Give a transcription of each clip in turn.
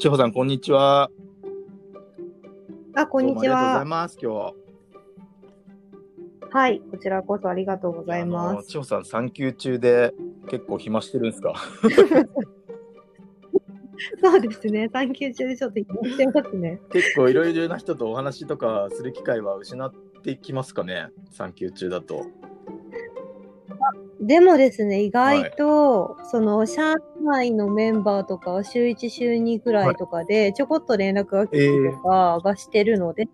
千穂さん、こんにちは。あ、こんにちどうもありがとうございは。ます。今はい、こちらこそありがとうご日。ざいあます。の千穂さん、産休中で結構暇してるんですか？そうですね、産休中でちょっと言ってますね。結構いろいろな人とお話とかする機会は失ってきますかね？産休中だと。でもですね、意外と、その、社内のメンバーとかは週1、週2ぐらいとかで、ちょこっと連絡が来たりとかがしてるので、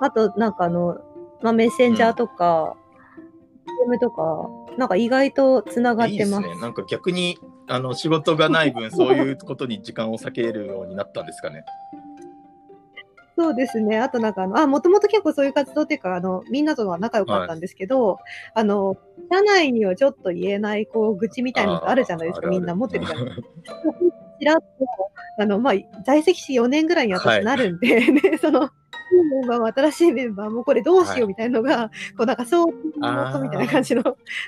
あと、なんかあの、まあ、メッセンジャーとか、DM とか、なんか意外とつながってます。いいですね。なんか逆にあの仕事がない分、そういうことに時間を割けるようになったんですかね。そうですね。あとなんかあの、あ、もともと結構そういう活動っていうか、あの、みんなとは仲良かったんですけど、あの、社内にはちょっと言えない、こう、愚痴みたいなのあるじゃないですか。みんな持ってるじゃないですか。ちらっと、あの、まあ、在籍して4年ぐらいにはい私なるんで、ね、その、新メンバーも新しいメンバーもこれどうしようみたいなのが、こうなんかそう、あーみたいな感じの、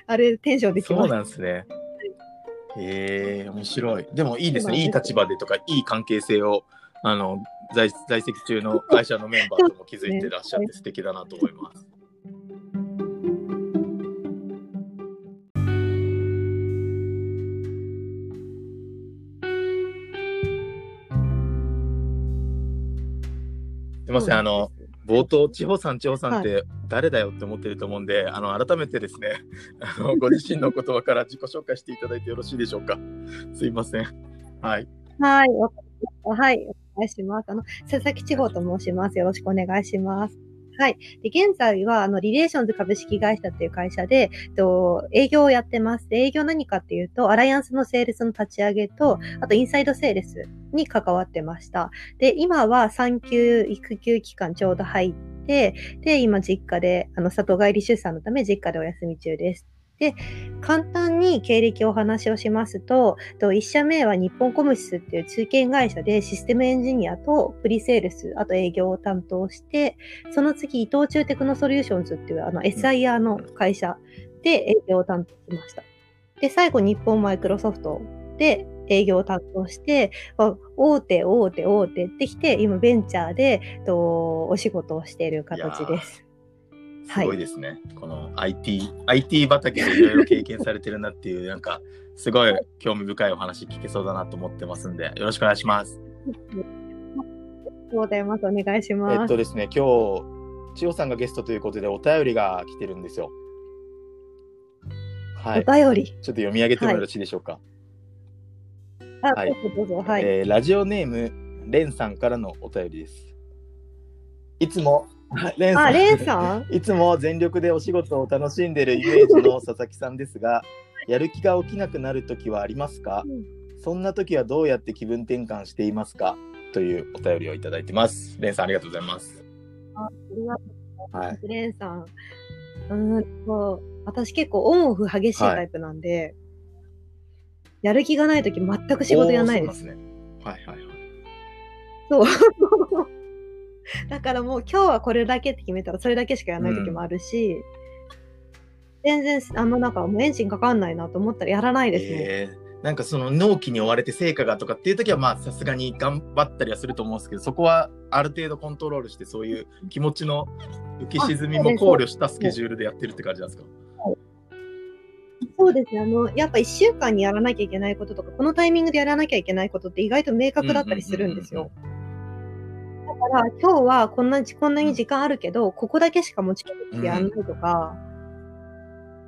あれ、テンションできそうます。なんですね。へえ面白い。でもいいですね。いい立場でとか、いい関係性を、あの、在在籍中の会社のメンバーとも気づいてらっしゃって素敵だなと思います。すいません、あの、冒頭、千穂さん、千穂さんって誰だよって思ってると思うんで、あの改めてですね あの、ご自身の言葉から自己紹介していただいてよろしいでしょうか。すいません。はい。はい、はい、お願いします。あの、佐々木千穂と申します。よろしくお願いします。はい。で、現在は、あの、リレーションズ株式会社っていう会社で、と営業をやってます。で営業何かっていうと、アライアンスのセールスの立ち上げと、あと、インサイドセールスに関わってました。で、今は産休、育休期間ちょうど入って、で、今実家で、あの、里帰り出産のため実家でお休み中です。で、簡単に経歴をお話をしますと、と1社目は日本コムシスっていう中堅会社でシステムエンジニアとプリセールス、あと営業を担当して、その次伊藤忠テクノソリューションズっていうあの SIR の会社で営業を担当しました。で、最後日本マイクロソフトで営業を担当して、大手、大手、大手ってきて、今ベンチャーでとお仕事をしている形です。すごいですね。この IT、IT 畑でいろいろ経験されてるなっていう、なんか、すごい興味深いお話聞けそうだなと思ってますんで、よろしくお願いします。ありがとうございます。お願いします。えっとですね、今日、千代さんがゲストということでお便りが来てるんですよ。はい。ちょっお便り。と読み上げてもよろしいでしょうか？あ、はいどうぞどうぞ。はい。えーラジオネーム、レンさんからのお便りです。いつも、レンさん。あ、レンさん？いつも全力でお仕事を楽しんでるイメージの佐々木さんですが、やる気が起きなくなるときはありますか、うんそんなときはどうやって気分転換していますか？というお便りをいただいてます。レンさんありがとうございます。ありがとうはい。レンさん。うーんと、私結構オンオフ激しいタイプなんで、やる気がないとき全く仕事やらないですね。はいはいはい。そう。だからもう今日はこれだけって決めたらそれだけしかやらないときもあるし、全然あんまなんかもうエンジンかかんないなと思ったらやらないですね。えーなんかその納期に追われて成果がとかっていう時はまあさすがに頑張ったりはすると思うんですけどそこはある程度コントロールしてそういう気持ちの浮き沈みも考慮したスケジュールでやってるって感じなんですか？そうですね。あの、やっぱ一週間にやらなきゃいけないこととか、このタイミングでやらなきゃいけないことって意外と明確だったりするんですよ。だから今日はこんな、こんなに時間あるけど、ここだけしか持ち込んでやんないとか、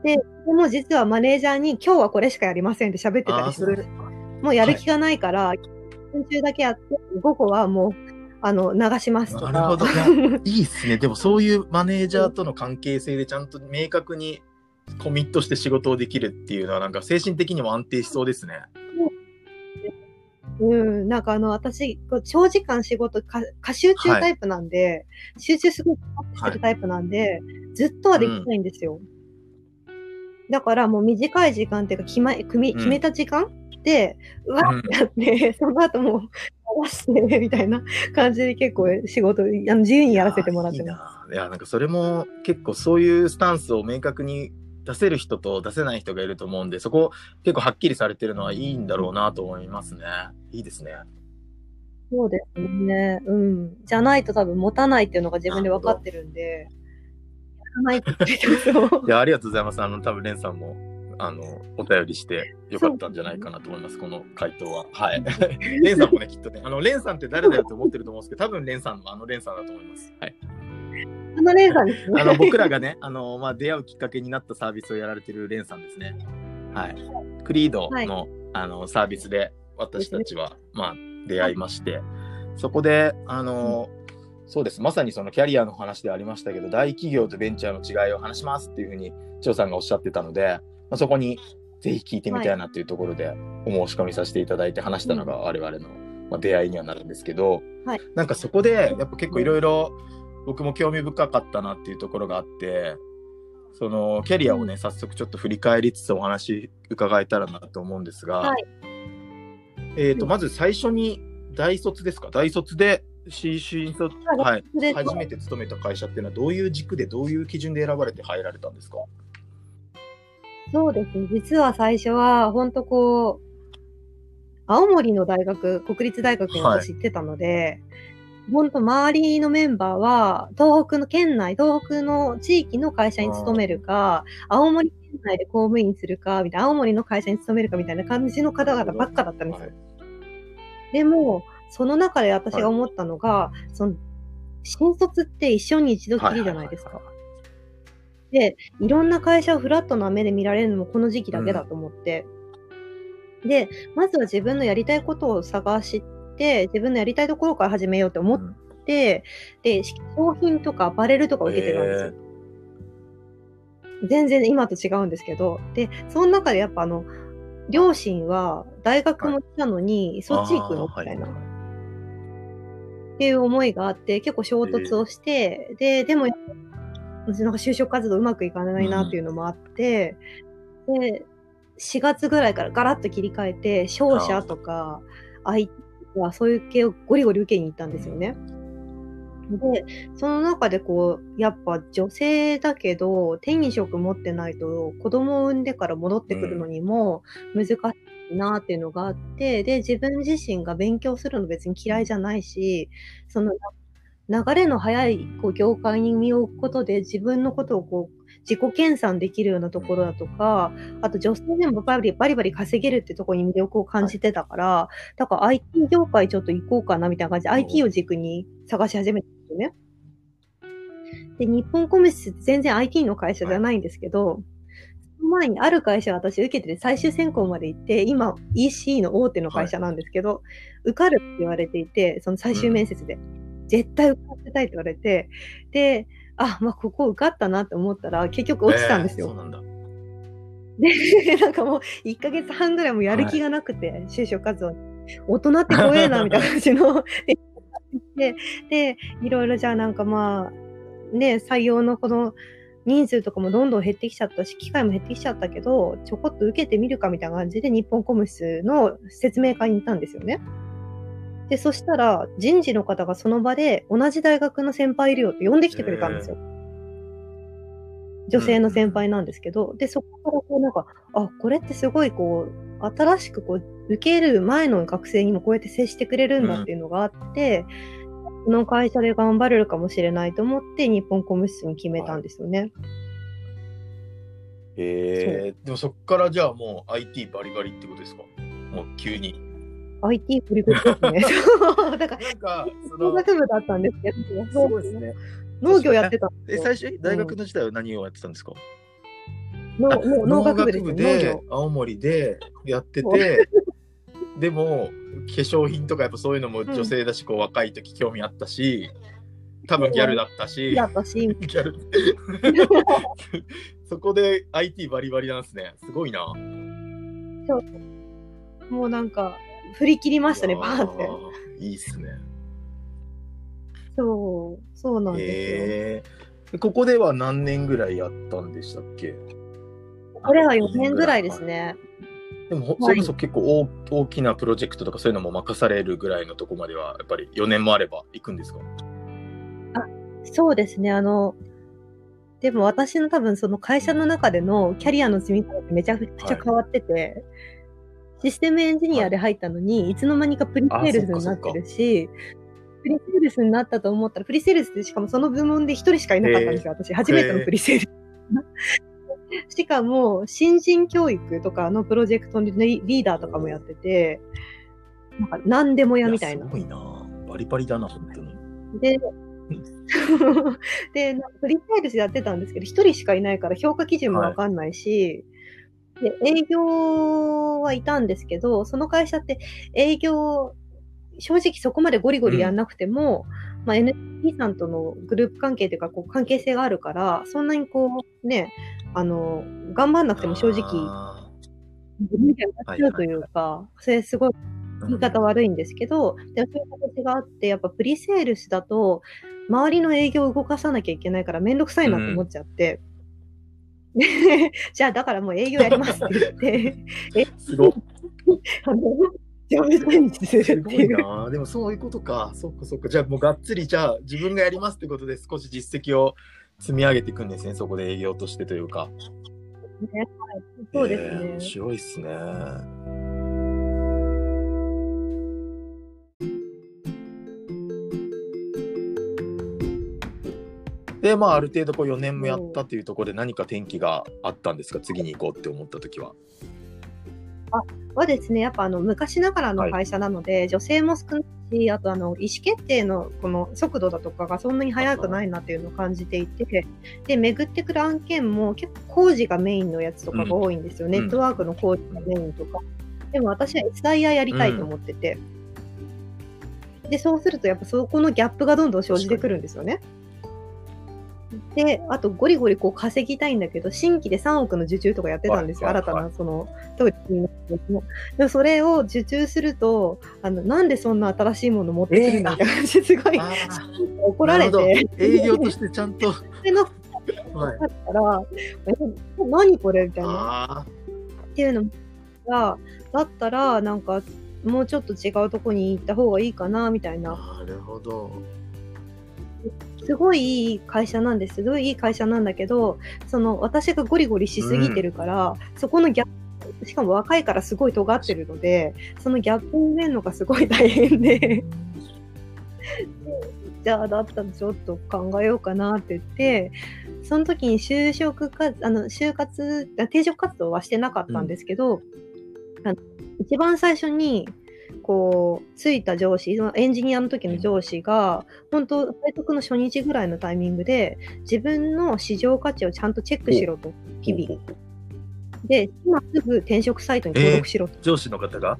で、でも実はマネージャーに今日はこれしかやりませんって喋ってたりする。もうやる気がないから、午前中だけやって、午後はもう、あの、流しますとか。なるほどいいっすねでもそういうマネージャーとの関係性でちゃんと明確にコミットして仕事をできるっていうのはなんか精神的にも安定しそうですね。うん、なんかあの、私、長時間仕事、か過集中タイプなんで、集中すごいしてるタイプなんで、ずっとはできないんですよ。だからもう短い時間っていうか、決ま、決めうん決めた時間で、うわうんってやって、その後もう、流して、みたいな感じで結構仕事、あの自由にやらせてもらっていいます。ないやなんかそれも結構そういうスタンスを明確に出せる人と出せない人がいると思うんでそこ結構はっきりされてるのはいいんだろうなと思いますねいいですねそうですね。うん。じゃないと多分持たないっていうのが自分で分かってるんで。やらないって言ってますよ。いや、ありがとうございます。あの、多分レンさんも、あの、お便りしてよかったんじゃないかなと思います、この回答は。はい。レンさんもね、きっとね、あの、レンさんって誰だよって思ってると思うんですけど、多分レンさんのあのレンさんだと思います。はい。あのレンさんですね。あの、僕らがね、あの、まあ、出会うきっかけになったサービスをやられてるレンさんですね。はい。クリードの、はいあの、サービスで私たちは、まあ、出会いまして、そこで、あの、そうです。まさにそのキャリアの話でありましたけど、大企業とベンチャーの違いを話しますっていうふうに、張さんがおっしゃってたので、まあ、そこにぜひ聞いてみたいなっていうところで、お申し込みさせていただいて話したのが我々の、まあ、出会いにはなるんですけど、はいなんかそこで、やっぱ結構いろいろ僕も興味深かったなっていうところがあって、そのキャリアをね、早速ちょっと振り返りつつお話伺えたらなと思うんですが、はい。えっ、と、まず最初に大卒ですか？大卒で新新卒、はい、で初めて勤めた会社っていうのはどういう軸でどういう基準で選ばれて入られたんですか？そうですね。実は最初は、本当こう、青森の大学、国立大学に私行ってたので、本当周りのメンバーは、東北の県内、東北の地域の会社に勤めるか、青森県内で公務員するか、みたいな、青森の会社に勤めるかみたいな感じの方々ばっかだったんですよ。でも、その中で私が思ったのが、その、新卒って一生に一度きりじゃないですか。で、いろんな会社をフラットな目で見られるのもこの時期だけだと思って。で、まずは自分のやりたいことを探して、自分のやりたいところから始めようと思って、で、商品とかアパレルとかを受けてたんですよ。全然今と違うんですけど、で、その中でやっぱあの、両親は大学も来たのに、そっち行くの？みたいな。っていう思いがあって、結構衝突をして、で、でも、なんか就職活動うまくいかないなっていうのもあって、で、4月ぐらいからガラッと切り替えて、商社とか、IT とか、そういう系をゴリゴリ受けに行ったんですよね。で、その中でこう、やっぱ女性だけど、手に職持ってないと、子供を産んでから戻ってくるのにも難しいなっていうのがあって、で、自分自身が勉強するの別に嫌いじゃないし、その流れの早いこう業界に身を置くことで自分のことをこう自己研鑽できるようなところだとか、あと女性でもバリバリバリ稼げるってところに魅力を感じてたから、だから IT 業界ちょっと行こうかなみたいな感じで IT を軸に探し始めたんですよね。で、日本コミュニス全然 IT の会社じゃないんですけど、その前にある会社を私受けてて最終選考まで行って、今 EC の大手の会社なんですけど、受かるって言われていて、その最終面接で。絶対受かってたいって言われて、で、あ、まあ、ここ受かったなって思ったら、結局落ちたんですよ。そうなんだ。で、なんかもう、1ヶ月半ぐらいもやる気がなくて、就職活動に。大人って怖えな、みたいな感じの。で、で、いろいろじゃあなんかまあ、ね、採用のこの人数とかもどんどん減ってきちゃったし、機会も減ってきちゃったけど、ちょこっと受けてみるかみたいな感じで、日本コムスの説明会に行ったんですよね。で、そしたら、人事の方がその場で、同じ大学の先輩いるよって呼んできてくれたんですよ。女性の先輩なんですけど、で、そこからこうなんか、あ、これってすごいこう、新しくこう、受ける前の学生にもこうやって接してくれるんだっていうのがあって、この会社で頑張れるかもしれないと思って、日本コム室に決めたんですよね。えー、でもそっからじゃあもう IT バリバリってことですか？もう急に。IT 振り込みですね。そうだから、なんか、そ農の、学部だったんですけど、すごいですね。農業やってたえ、よ。最初、大学の時代は何をやってたんですか、農あ農農学部で。青森でやってて、でも、化粧品とかやっぱそういうのも女性だし、こう若い時興味あったし、多分ギャルだったし、だったし、ギャル。そこで IT バリバリなんですね。すごいな。もうなんか、振り切りましたね、バーンって。いいっすね。そう、そうなんですよ。えー、ここでは何年ぐらいやったんでしたっけ？これは4年ぐらいですね。でも、ほそれこそ結構大大きなプロジェクトとかそういうのも任されるぐらいのとこまでは、やっぱり4年もあれば行くんですか？そうですね、あの、でも私の多分その会社の中でのキャリアの積み方ってめちゃくちゃ変わってて、システムエンジニアで入ったのに、いつの間にかプリセールスになってるし、プリセールスになったと思ったら、プリセールスってしかもその部門で一人しかいなかったんですよ、私。初めてのプリセールス。しかも、新人教育とかのプロジェクトのリーダーとかもやってて、なんか何でもやみたいな。すごいなバリバリだな、本当に。で、で、フリータイルスやってたんですけど、一人しかいないから評価基準もわかんないし、はい、で、営業はいたんですけど、その会社って営業、正直そこまでゴリゴリやんなくても、うん、まあ、NTT さんとのグループ関係というか、こう、関係性があるから、そんなにこう、ね、あの、頑張んなくても正直、自分でやっちゃうというか、はいはいはい、それすごい言い方悪いんですけど、でもそういう形があって、やっぱプリセールスだと、周りの営業を動かさなきゃいけないからめんどくさいなと思っちゃって、うん、じゃあだからもう営業やりますって言って、え、すごい。あの、上手にすごいなでもそういうことか。そっかそっか。じゃあもうがっつり、じゃあ自分がやりますってことで少し実績を積み上げていくんですね。そこで営業としてというか。ね、はい、そうですね。えー、面白いっすね。で、まあ、ある程度こう4年もやったっていうところで何か転機があったんですか、次に行こうって思った時は。あはですね、やっぱあの昔ながらの会社なので、はい、女性も少ないし、あとあの意思決定のこの速度だとかがそんなに速くないなっていうのを感じていて、で、巡ってくる案件も結構工事がメインのやつとかが多いんですよ。うん、ネットワークの工事がメインとか。でも私は SIR やりたいと思ってて、うん、で、そうするとやっぱそこのギャップがどんどん生じてくるんですよね。で、あとゴリゴリこう稼ぎたいんだけど、新規で3億の受注とかやってたんですよ。新たな、その、当時でもそれを受注すると、あの、なんでそんな新しいもの持ってくるんだって感じですごい、怒られて。営業としてちゃんと。それの、だったら、はい、何これみたいな。っていうのが、だったら、なんか、もうちょっと違うとこに行った方がいいかな、みたいな。なるほど。すごいいい会社なんです。すごいいい会社なんだけど、その私がゴリゴリしすぎてるから、うん、そこのギャップ、しかも若いからすごい尖ってるので、そのギャップを埋めるのがすごい大変で。じゃあだったらちょっと考えようかなって言って、その時に就職か、あの、就活、定職活動はしてなかったんですけど、うん、一番最初に、こう、ついた上司、エンジニアの時の上司が、本当、配属の初日ぐらいのタイミングで、自分の市場価値をちゃんとチェックしろと、日々。で、今すぐ転職サイトに登録しろと。えー、上司の方が？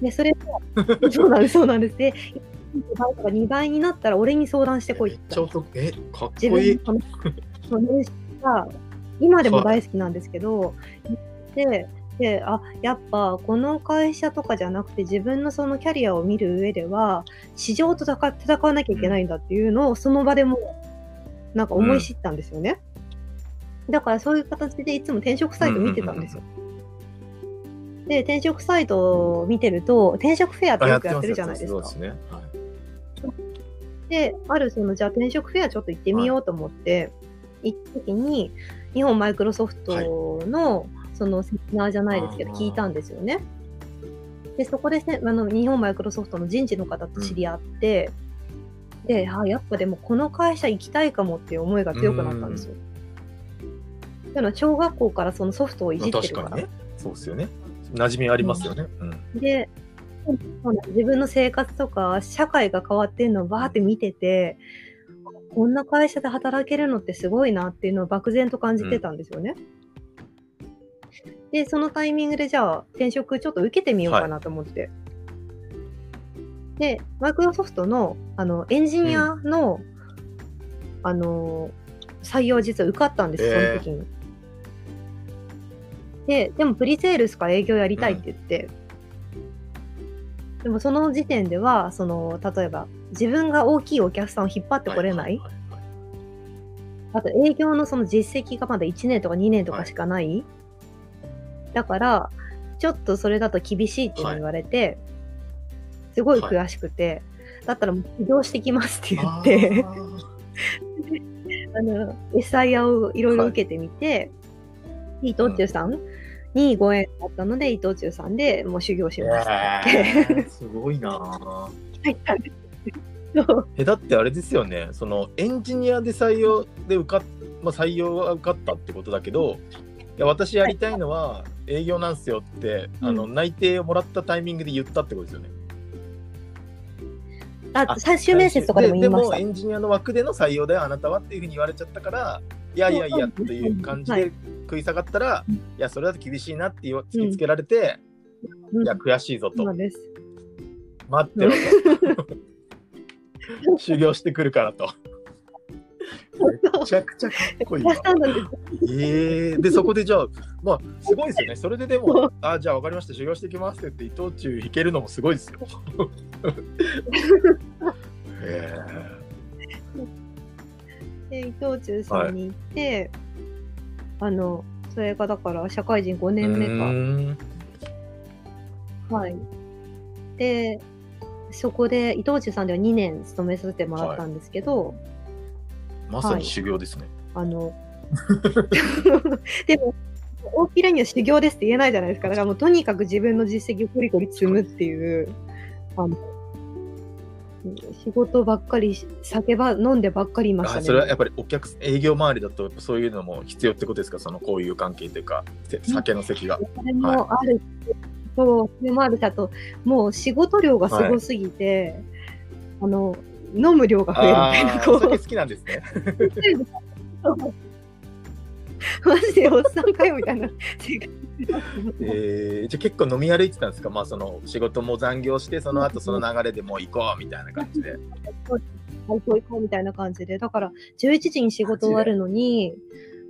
で、それを、そうなんです、そうなんです。で、1倍とか2倍になったら俺に相談してこいって。ちょっと、え、かっこいい。自分の年収が、今でも大好きなんですけど、で、で、あ、やっぱこの会社とかじゃなくて自分のそのキャリアを見る上では、市場と戦わなきゃいけないんだっていうのをその場でもなんか思い知ったんですよね。うん、だからそういう形でいつも転職サイト見てたんですよ。で、転職サイトを見てると、転職フェアってよくやってるじゃないですか。ですね。はい、で、あるその、じゃあ転職フェアちょっと行ってみようと思って、行った時に、日本マイクロソフトの、はいそのセミナーじゃないですけど、聞いたんですよね。で、そこで、ね、あの日本マイクロソフトの人事の方と知り合って、うん、で、あ、やっぱでもこの会社行きたいかもっていう思いが強くなったんですよ。というのは、小学校からそのソフトをいじってるから。まあ、ね、そうですよね。馴染みありますよね。うん、で、自分の生活とか社会が変わってるのをバーって見てて、こんな会社で働けるのってすごいなっていうのを漠然と感じてたんですよね。うんで、そのタイミングでじゃあ転職ちょっと受けてみようかなと思って。はい、で、マイクロソフトのあのエンジニアの、うん、あの採用実は受かったんです、その時に。で、でもプリセールスか営業やりたいって言って、うん、でもその時点では、その、例えば自分が大きいお客さんを引っ張ってこれない。あと営業のその実績がまだ1年とか2年とかしかない、はいだから、ちょっとそれだと厳しいって言われて、はい、すごい悔しくて、はい、だったらもう起業してきますって言って あの、SIR をいろいろ受けてみて、はい、ヒートッチュさんにご縁があったので、伊藤忠さんでもう修行しました。えー すごいな。ぁ入ったんですそう。えだってあれですよね。そのエンジニアで採用で受かっ、まあ、採用は受かったってことだけどいや私やりたいのは営業なんすよって、あのう内定をもらったタイミングで言ったってことですよね。あ最終面接とかでもでで。もエンジニアの枠での採用だよあなたはっていうふうに言われちゃったからいやいやいやっていう感じはいで食い下がったら、うん。いやそれだと厳しいなって突きつけられて、うん。いや悔しいぞと。待ってろと。修行してくるからとめちゃくちゃかっこいいわ。出したんですえー、でそこでじゃあまあすごいですよね。それででもあじゃあ分かりました。修行してきますって言って伊藤忠弾けるのもすごいですよ。へ で伊藤忠さんに行って、あのそれがだから社会人5え年目か。ん。はい。で、そこで伊藤忠さんでは2年勤めさせてもらったんですけど、まさに修行ですね、あの、でも、大きなには修行ですって言えないじゃないですか。だからもうとにかく自分の実績をコリコリ積むっていう、あの、仕事ばっかりし、酒ば飲んでばっかりいましたね。あそれはやっぱりお客営業周りだとそういうのも必要ってことですか？その交友関係というかせ酒の席が、それもある、そう、それもあるし、あと、もう仕事量がすごすぎて、あの、飲む量が増えるみたいな、こう。好きなんですね。マジでおっさんかよみたいなえー、じゃあ結構飲み歩いてたんですか？まあその仕事も残業してその後その流れでもう行こうみたいな感じで。行こう行こうみたいな感じで、だから11時に仕事終わるのに、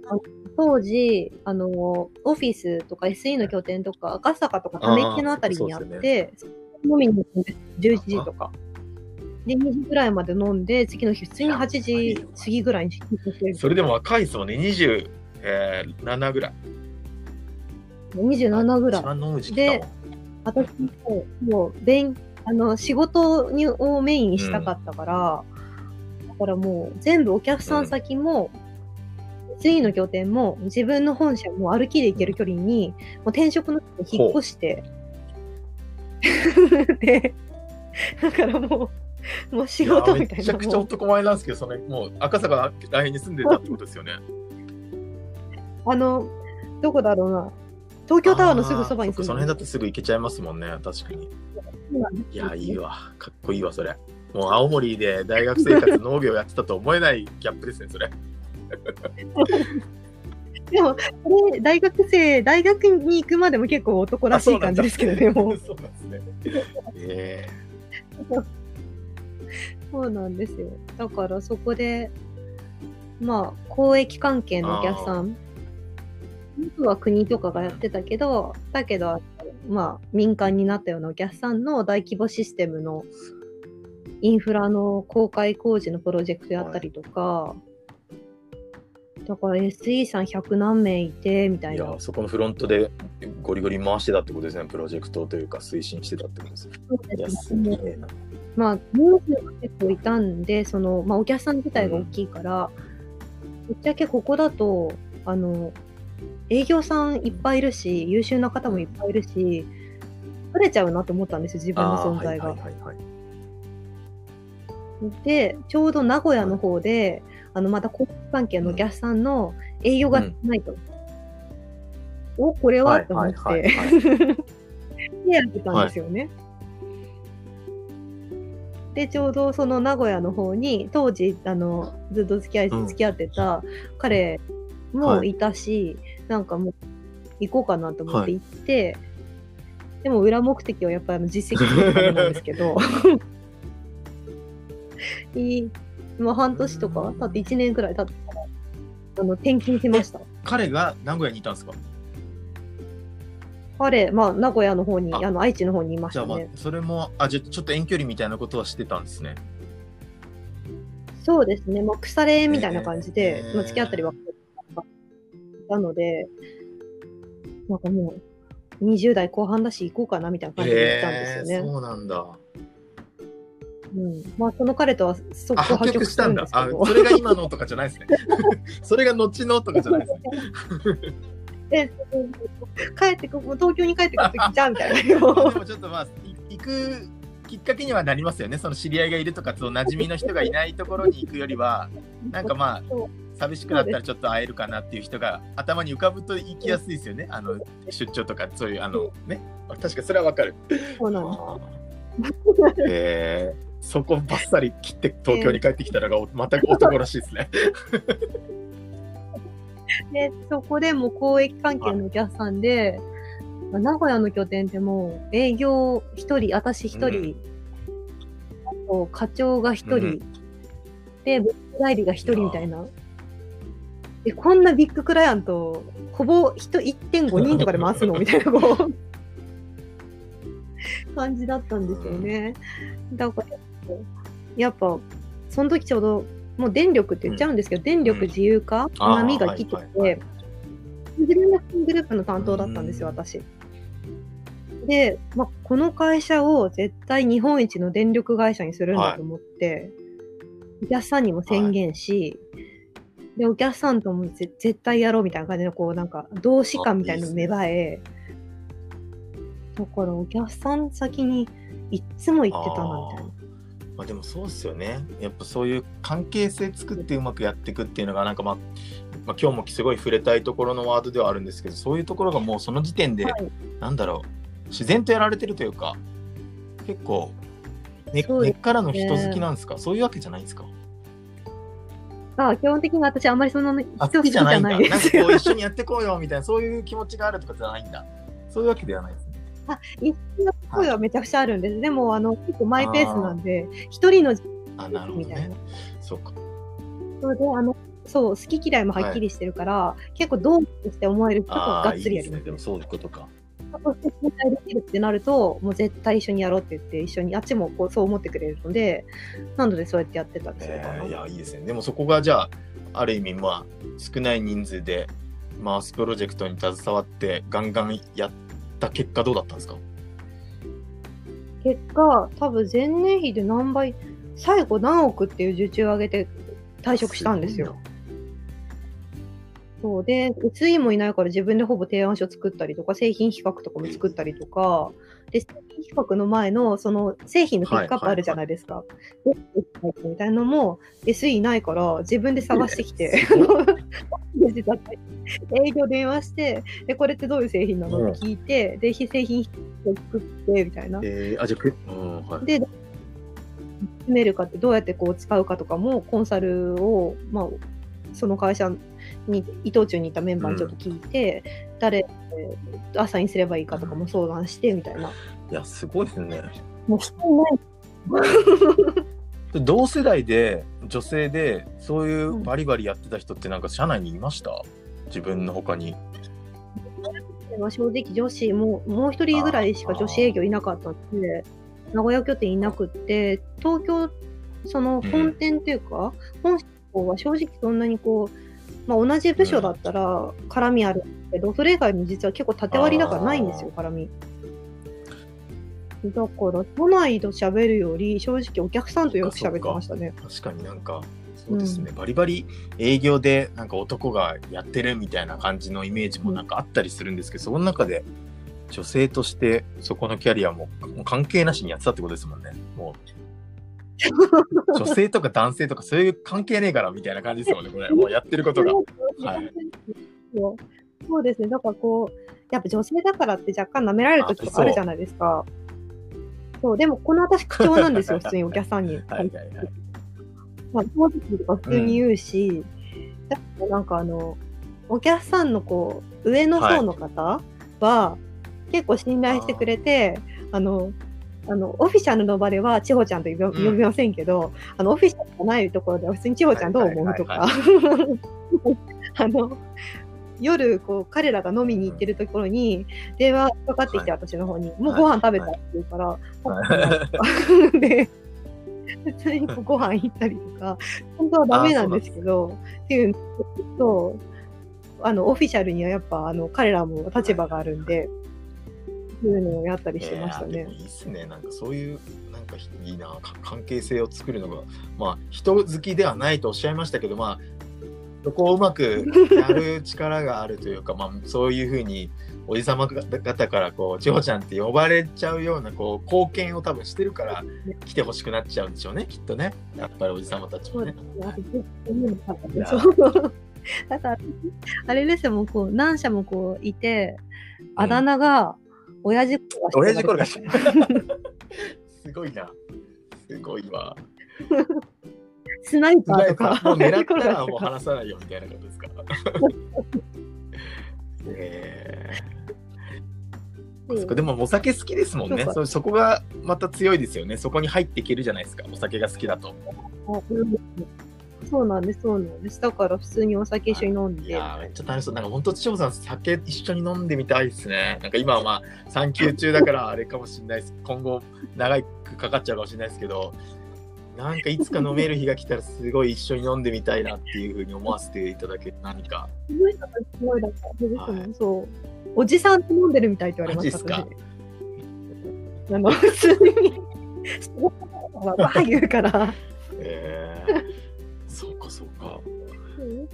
あの当時、あの、オフィスとか SE の拠点とか、赤坂とかため池のあたりにあっあーて、飲みに行くんです。11時とか。で、2時ぐらいまで飲んで、次の日普通に8時過ぎぐらいに。それでも若いですもんね27、えー、7ぐらい。27ぐらい。一。番飲む時期かも私も、もう、勉、あの、仕事にをメインにしたかったから、だからもう、全部お客さん先も、次の拠点も、自分の本社も歩きで行ける距離に、もう転職の引っ越して、で、だからもう、もう仕事みたいな。やめちゃくちゃ男前なんですけどそれもう赤坂ら辺に住んでたってことですよね。あの、どこだろうな。東京タワーのすぐそばにあーその辺だとすぐ行けちゃいますもんね確かに。いやいいわ。かっこいいわそれもう青森で大学生活農業やってたと思えないギャップですねそれ。でも、これ、大学生、大学に行くまでも結構男らしい感じですけどね、もう。そうなんですね。え そうなんですよ。だからそこで、まあ、交易関係のお客さん、僕は国とかがやってたけど、だけど、まあ、民間になったようなお客さんの大規模システムのインフラの公開工事のプロジェクトやったりとか、だから SE さん100何名いて、みたー、いいな。やそこのフロントでゴリゴリ回してたってことですね。プロジェクトというか推進してたってことですいやすげえな。まあ、人数が結構いたんで、その、まあ、お客さん自体が大きいから、ぶっちゃけここだと、あの、営業さんいっぱいいるし、優秀な方もいっぱいいるし、取れちゃうなと思ったんですよ、自分の存在が。で、ちょうど名古屋の方で、あの、また交通関係のお客さんの営業がないと。お、これは？と思って、はいはいはい。でやってたんですよね。で、ちょうどその名古屋の方に、当時、あの、ずっと付き合い、うん。付き合ってた彼もい。たし、なんかもう、行こうかなと思って行って、でも裏目的はやっぱり実績作るためなんですけど、いい、もう半年とか経って1年くらい経ってあの、転勤しました。彼が名古屋にいたんですか？彼、まあ、名古屋の方に、ああの、愛知の方にいましじゃあまあたね。それもあじゃあちょっと遠距離みたいなことはしてたんですねそうですね、まあ、腐れみたいな感じで、えーまあ、付き合ったりはしたので、なんかもう、20代後半だし行こうかなみたいな感じで行ったんですよね。えーそうなんだうん、まあ、その彼とはそこあ破破局したたんだ。あそれが今のとかじゃないですね それが後のとかじゃないですね で、帰ってく、東京に帰ってくるときじゃんみたいな。でもちょっとまあ、い行くきっかけにはなりますよね。その知り合いがいるとか、その馴染みの人がいないところに行くよりは、なんかまあ、寂しくなったらちょっと会えるかなっていう人が頭に浮かぶと行きやすいですよね。あの出張とかそういうあのね。確かそれはわかる。そうな。えー、そこばっさり切って東京に帰ってきたのがおまた男らしいですね。で、そこでもう交易関係のお客さんで、名古屋の拠点ってもう営業一人、私一人、あと課長が一人、うんで、ブック代理が一人みたいな。で、こんなビッグクライアント、ほぼ人1.5人とかで回すの？みたいな、こう、感じだったんですよね。だから、やっぱ、その時ちょうど、もう電力って言っちゃうんですけど、電力自由化、波が来てて、はいはいはい自分のグループの担当だったんですよ、私。で、まあ、この会社を絶対日本一の電力会社にするんだと思って、お客さんにも宣言し、で、お客さんともぜ絶対やろうみたいな感じの、こう、なんか、同志感みたいなの芽生え、だからお客さん先にいっつも行ってたな、みたいな。まあでもそうですよね。やっぱそういう関係性作ってうまくやっていくっていうのがなんかまあ、まあ、今日もすごい触れたいところのワードではあるんですけどそういうところがもうその時点で、はい。なんだろう自然とやられてるというか結構根っからの人好きなんですか？そういうわけじゃないんですか？あ基本的に私あんまりそんな人あ好好きじゃないんだ。なんかこう一緒にやってこうよみたいなそういう気持ちがあるとかじゃないんだ。そういうわけではないですね。一緒の声はめちゃくちゃあるんです。でも、あの、結構マイペースなんで、一人のあなるほどね。そうか。それで、あの、そう、好き嫌いもはっきりしてるから、結構どうして思える人とがっつりやります。でもそういうことか。そして信頼できるってなると、もう絶対一緒にやろうって言って、一緒に、あっちもこうそう思ってくれるので、なのでそうやってやってたんですよ。えーいやいいですね。でもそこがじゃあある意味まあ少ない人数で回すプロジェクトに携わってガンガンやった結果どうだったんですか？結果、多分前年比で何倍、最後何億っていう受注を上げて退職したんですよ。そうで、SE もいないから自分でほぼ提案書作ったりとか、製品比較とかも作ったりとか、で、製品比較の前の、その製品のピックアップあるじゃないですか。でみたいなのも SE いないから自分で探してきて、営業電話して、で、これってどういう製品なの？って聞いて、で、非製品を作って、みたいな。えー、あじゃあくうんはい。で、詰めるかってどうやってこう使うかとかもコンサルを、まあ、その会社に伊藤忠にいたメンバーにちょっと聞いて、誰えーアサインすればいいかとかも相談してみたいな。いやすごいですね。もう人いない。同世代で女性でそういうバリバリやってた人ってなんか社内にいました？自分の他に。まあ正直女子ももう一人ぐらいしか女子営業いなかったんで名古屋拠点いなくって東京その本店っていうか、本社の方は正直そんなにこう、まあ、同じ部署だったら絡みあるけど、それ以外に実は結構縦割りだからないんですよ絡み。だから都内と喋るより正直お客さんとよく喋ってましたね。確かになんかそうですね、バリバリ営業でなんか男がやってるみたいな感じのイメージもなんかあったりするんですけど、その中で女性としてそこのキャリアも関係なしにやってたってことですもんね。もう 女性とか男性とかそういう関係ねえからみたいな感じですもんねこれ。もうやってることが。はい。そう。そうですね。だからこう、やっぱ女性だからって若干舐められる時とかあるじゃないですか。そう、でもこの私口調なんですよ、普通にお客さんに。はいはいはい。まあ、正直とか普通に言うし、だからなんかあの、お客さんのこう、上の方の方は、結構信頼してくれて、あの、あの、オフィシャルの場では、千穂ちゃんと呼び,、ませんけど、あの、オフィシャルじゃないところでは、普通に千穂ちゃんどう思うとか、あの、夜、こう、彼らが飲みに行ってるところに、電話かかってきて、はい。私の方に、もうご飯食べたって言うから、はで、普通にご飯行ったりとか、本当はダメなんですけど、っていうのと、あの、オフィシャルにはやっぱ、あの、彼らも立場があるんで、そういうのをやったりしてましたねいやー。いいっすね。なんかそういう、なんかいいな、か関係性を作るのが、まあ、人好きではないとおっしゃいましたけど、まあ、そこをうまくやる力があるというか、まあ、そういうふうにおじさま方からこう千穂ちゃんって呼ばれちゃうようなこう貢献を多分してるから来てほしくなっちゃうんでしょうねきっとねやっぱりおじさまたちもね。だからあれですよもうこう何社もこういてあだ名が親父親父転がしすごいなすごいわ。スナイパーとか。もう狙ったらもう離さないよみたいなことですか？えーそこでもお酒好きですもんねそ。そこがまた強いですよね。そこに入っていけるじゃないですか。お酒が好きだと。そうなんです、そうなんです。だから普通にお酒一緒に飲んで。いやめっちゃ楽しそう。なんか本当、千穂さん、酒一緒に飲んでみたいですね。なんか今はまあ、産休中だからあれかもしれないです。今後、長くかかっちゃうかもしれないですけど、なんかいつか飲める日が来たらすごい一緒に飲んでみたいなっていうふうに思わせていただける何か。すごいすごいだった。はい、そう。おじさんと飲んでるみたいって言われました、ね。あの普通に仕事はバー言うから。えー、そうかそう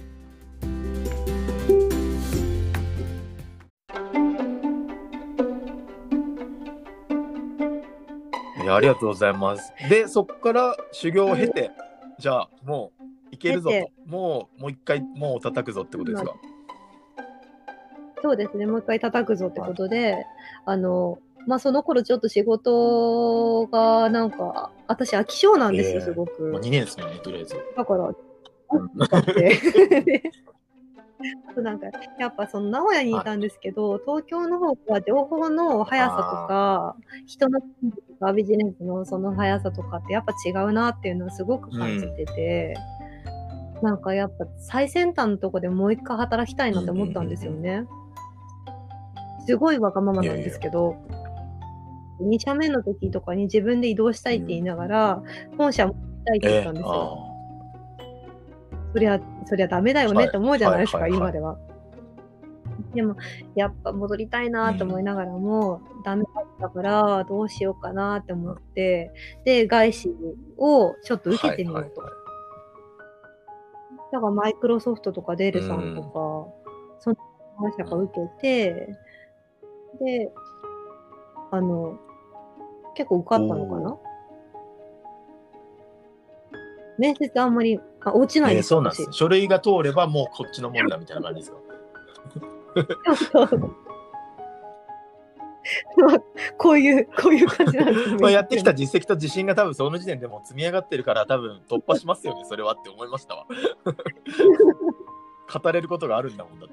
か。いやありがとうございます。で、そこから修行を経て、じゃあもういけるぞと、もうもう一回もう叩くぞってことですか？そうですね、もう一回叩くぞってことで、はい、あの、まあ、その頃ちょっと仕事がなんか、私飽き性なんですよ、えー、すごく。まあ、2年ですね、とりあえず。だから、ってなんかやっぱその名古屋にいたんですけど、はい、東京の方は情報の速さとか人のビジネスのその速さとかってやっぱ違うなっていうのをすごく感じてて、うん、なんかやっぱ最先端のとこでもう一回働きたいなって思ったんですよね。すごいわがままなんですけど。2社目の時とかに自分で移動したいって言いながら、本社も行きたいって言ったんですよ。そりゃ、そりゃダメだよねって思うじゃないですか、今では。でも、やっぱ戻りたいなと思いながらも、うん、ダメだったから、どうしようかなって思って、で、外資をちょっと受けてみようと。はいはいはい、だから、マイクロソフトとかデールさんとか、うん、その会社が受けて、で、あの、結構受かったのかな？面接あんまりあ落ちないです、えー、そうなんです。書類が通ればもうこっちのもんだみたいな感じですか？こういう、こういう感じなんです、まあやってきた実績と自信が多分その時点でも積み上がってるから多分突破しますよね、それはって思いましたわ。語れることがあるんだもんだっ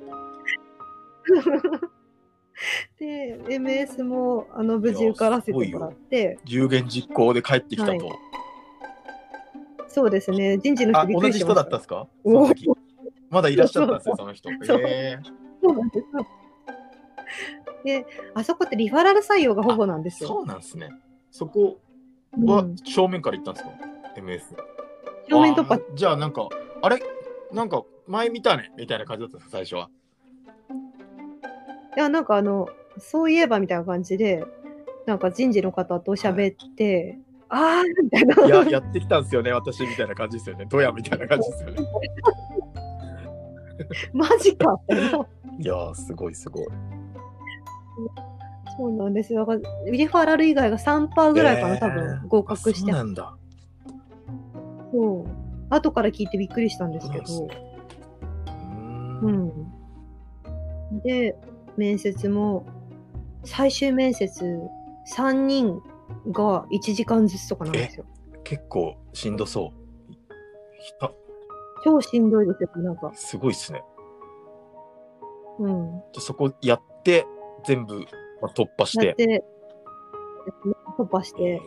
て。で、MS もあの無事受からせてもらって。有言実行で帰ってきたと。はいそうですね。人事の人。同じ人だったんですか？まだいらっしゃったんですよ、その人。そうそうなんです。で、あそこってリファラル採用がほぼなんですよ。そうなんですね。そこは正面から行ったんですか、うん、?MS。正面突破。じゃあなんか、あれ？なんか前見たねみたいな感じだったんですか、最初は。いや、なんかあの、そういえばみたいな感じで、なんか人事の方と喋って、はいああみたいな。いや、やってきたんですよね、私みたいな感じですよね。ドヤみたいな感じですよね。マジか いやすごいすごい。そうなんですよ。リファラル以外が3%ぐらいかな、えー、多分合格して。そうなんだ。そう。後から聞いてびっくりしたんですけど。うん。で、面接も、最終面接3人が1時間ずつとかなんですよ。結構しんどそう。超しんどいですよ、なんか。すごいっすね。うん。じゃそこやって、全部、まあ、突破して。やって、突破して。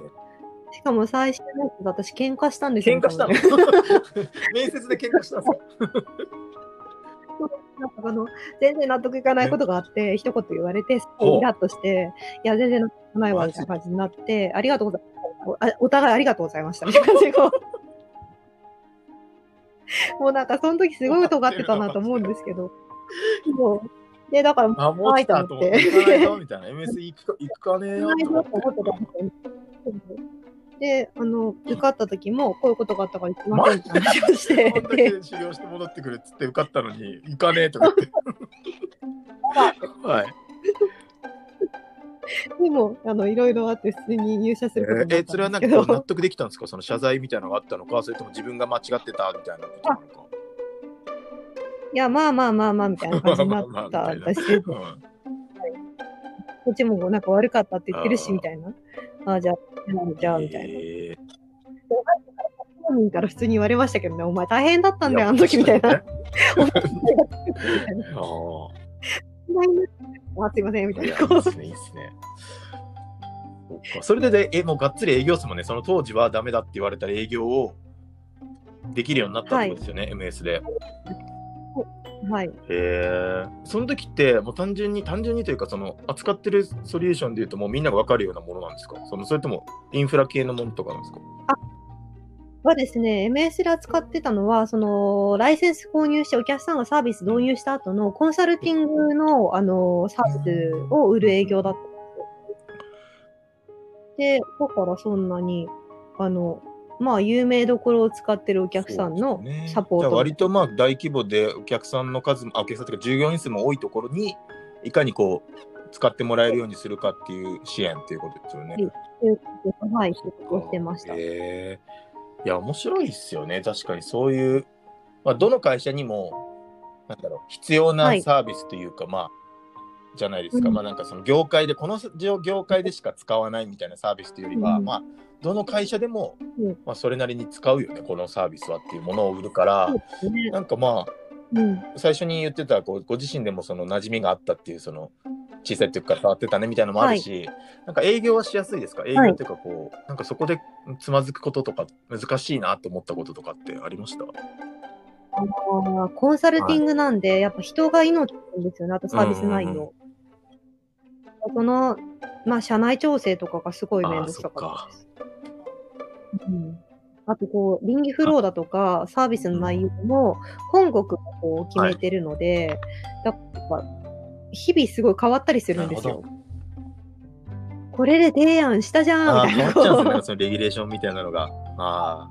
しかも最初のやつ私喧嘩したんですよ。喧嘩したの？面接で喧嘩したんですかなんか？あの全然納得いかないことがあって、一言言われて、イラッとして、いや、全然納得ないわ、みたいな感じになって、ありがとうございます。お互いありがとうございました、みたいな感じで、もうなんか、その時すごい尖ってたなと思うんですけど、もう、で、だから、あ、もう来たと思って。みたいな、MS 行くか行くかねーと思って。たんですよ。で、あの、受かった時も、こういうことがあったから行きませんって話をして、こんだけで、修行して戻ってくるっつって受かったのに、行かねえとか言って。はい。でも、あの、いろいろあって、普通に入社すえることになー、それはなんか納得できたんですか？その謝罪みたいなのがあったのか、それとも自分が間違ってたみたいなことなのか。いや、まあまあまあまあ、みたいな感じになった私、うんこっちもなんか悪かったって言ってるし、みたいな。ああ、じゃあ、じゃあ、みたいな。え本人から普通に言われましたけどね、お前大変だったー んだよ、あの時みたいな。やお前ああすいません、みたいな。いいですね、いいですね。それでで、え、もうがっつり営業っすもんね。その当時はダメだって言われた営業をできるようになったってことですよね、MS で。はい。へえ。その時って、もう単純に、単純にというか、その、扱ってるソリューションでいうと、もうみんなが分かるようなものなんですか？そのそれとも、インフラ系のものとかなんですか？はですね、MS で扱ってたのは、その、ライセンス購入してお客さんがサービス導入した後のコンサルティングの、あの、サービスを売る営業だったんですよ。で、だからそんなに、あの、まあ、有名どころを使ってるお客さんのサポート。じゃあ割とまあ大規模でお客さんの数も、あお客さんというか従業員数も多いところに、いかにこう、使ってもらえるようにするかっていう支援っていうことですよね。はい、仕事をしてました。へえいや、面白いっすよね。確かにそういう、まあ、どの会社にも、なんだろう、必要はないサービスというか、まあ、じゃないですか。うん。まあなんかその業界で、この業業界でしか使わないみたいなサービスというよりは、うん。まあ、どの会社でも、うん。まあ、それなりに使うよね、このサービスはっていうものを売るから、ね。なんかまあ、うん。最初に言ってたこうご自身でもその馴染みがあったっていうその小さい時から触ってたねみたいなのもあるし、なんか営業はしやすいですか？営業っていうかこう、なんかそこでつまずくこととか難しいなと思ったこととかってありました？あーコンサルティングなんで、やっぱ人が命なんですよね、あとサービス内容。その、まあ、社内調整とかがすごい面倒くさかったです。うん、あと、こう、倫理フローだとか、サービスの内容も、本国がこう決めてるので、だから、日々すごい変わったりするんですよ。これで提案したじゃんああみたいな。変わっちゃうんですよねそのレギュレーションみたいなのが。あ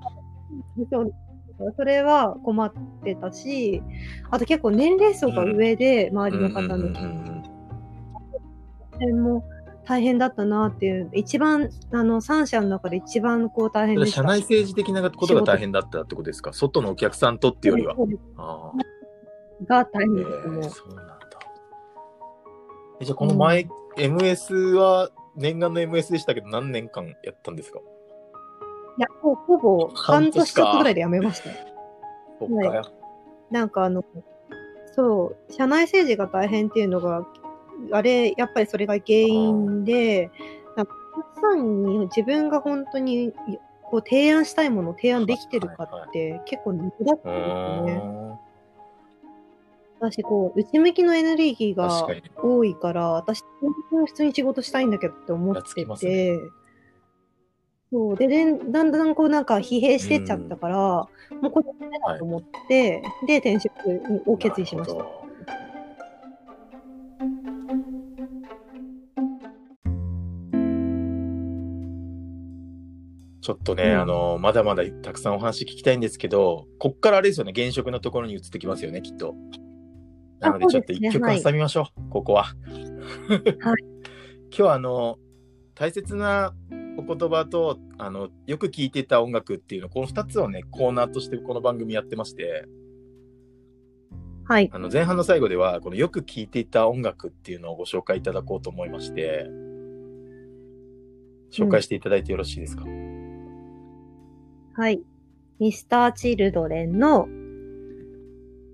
それは困ってたし、あと結構年齢層が上で、あ周りの方のも大変だったなっていう、一番、あの、3社の中で一番こう大変でした。社内政治的なことが大変だったってことですか？外のお客さんとっていうよりは。あが大変ですねー、。そうなんだ。えじゃあこの前、MS は念願の MS でしたけど何年間やったんですか？いや、もうほぼ半年ちょっとぐらいで辞めました。そっか。はなんかあの、そう、社内政治が大変っていうのが、あれ、やっぱりそれが原因で、なんかお客さんに自分が本当にこう提案したいものを提案できてるかって結構苦だったうんですよね。私、こう、内向きのエネルギーが多いから、私、本当に普通に仕事したいんだけどって思ってて、そう。で、でだんだんこうなんか疲弊してっちゃったから、もうこれダメだと思って、で、転職を決意しました。ちょっとね、うん。あのまだまだたくさんお話聞きたいんですけど、こっからあれですよね、現職のところに移ってきますよね、きっと。なので、ちょっと一曲はい。挟みましょう、ここは。はい。今日はあの、大切なお言葉と、あの、よく聴いてた音楽っていうの、この2つをね、コーナーとしてこの番組やってまして、はい。あの前半の最後では、このよく聴いていた音楽っていうのをご紹介いただこうと思いまして、紹介していただいてよろしいですか、はい。ミスターチルドレンの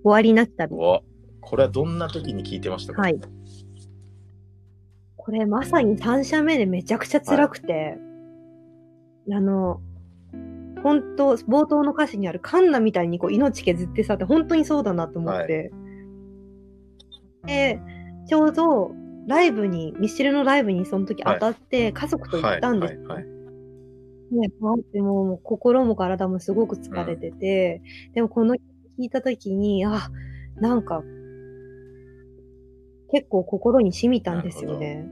終わりなき旅。おこれはどんな時に聞いてましたか？はい。これまさに3社目でめちゃくちゃ辛くて、あの、本当冒頭の歌詞にあるカンナみたいにこう命削ってさって本当にそうだなと思って。で、ちょうどライブに、ミスチルのライブにその時当たって家族と行ったんですよ。はいはいはいね、もうもう心も体もすごく疲れてて、でもこの聞いたときに、あ、なんか、結構心に染みたんですよね。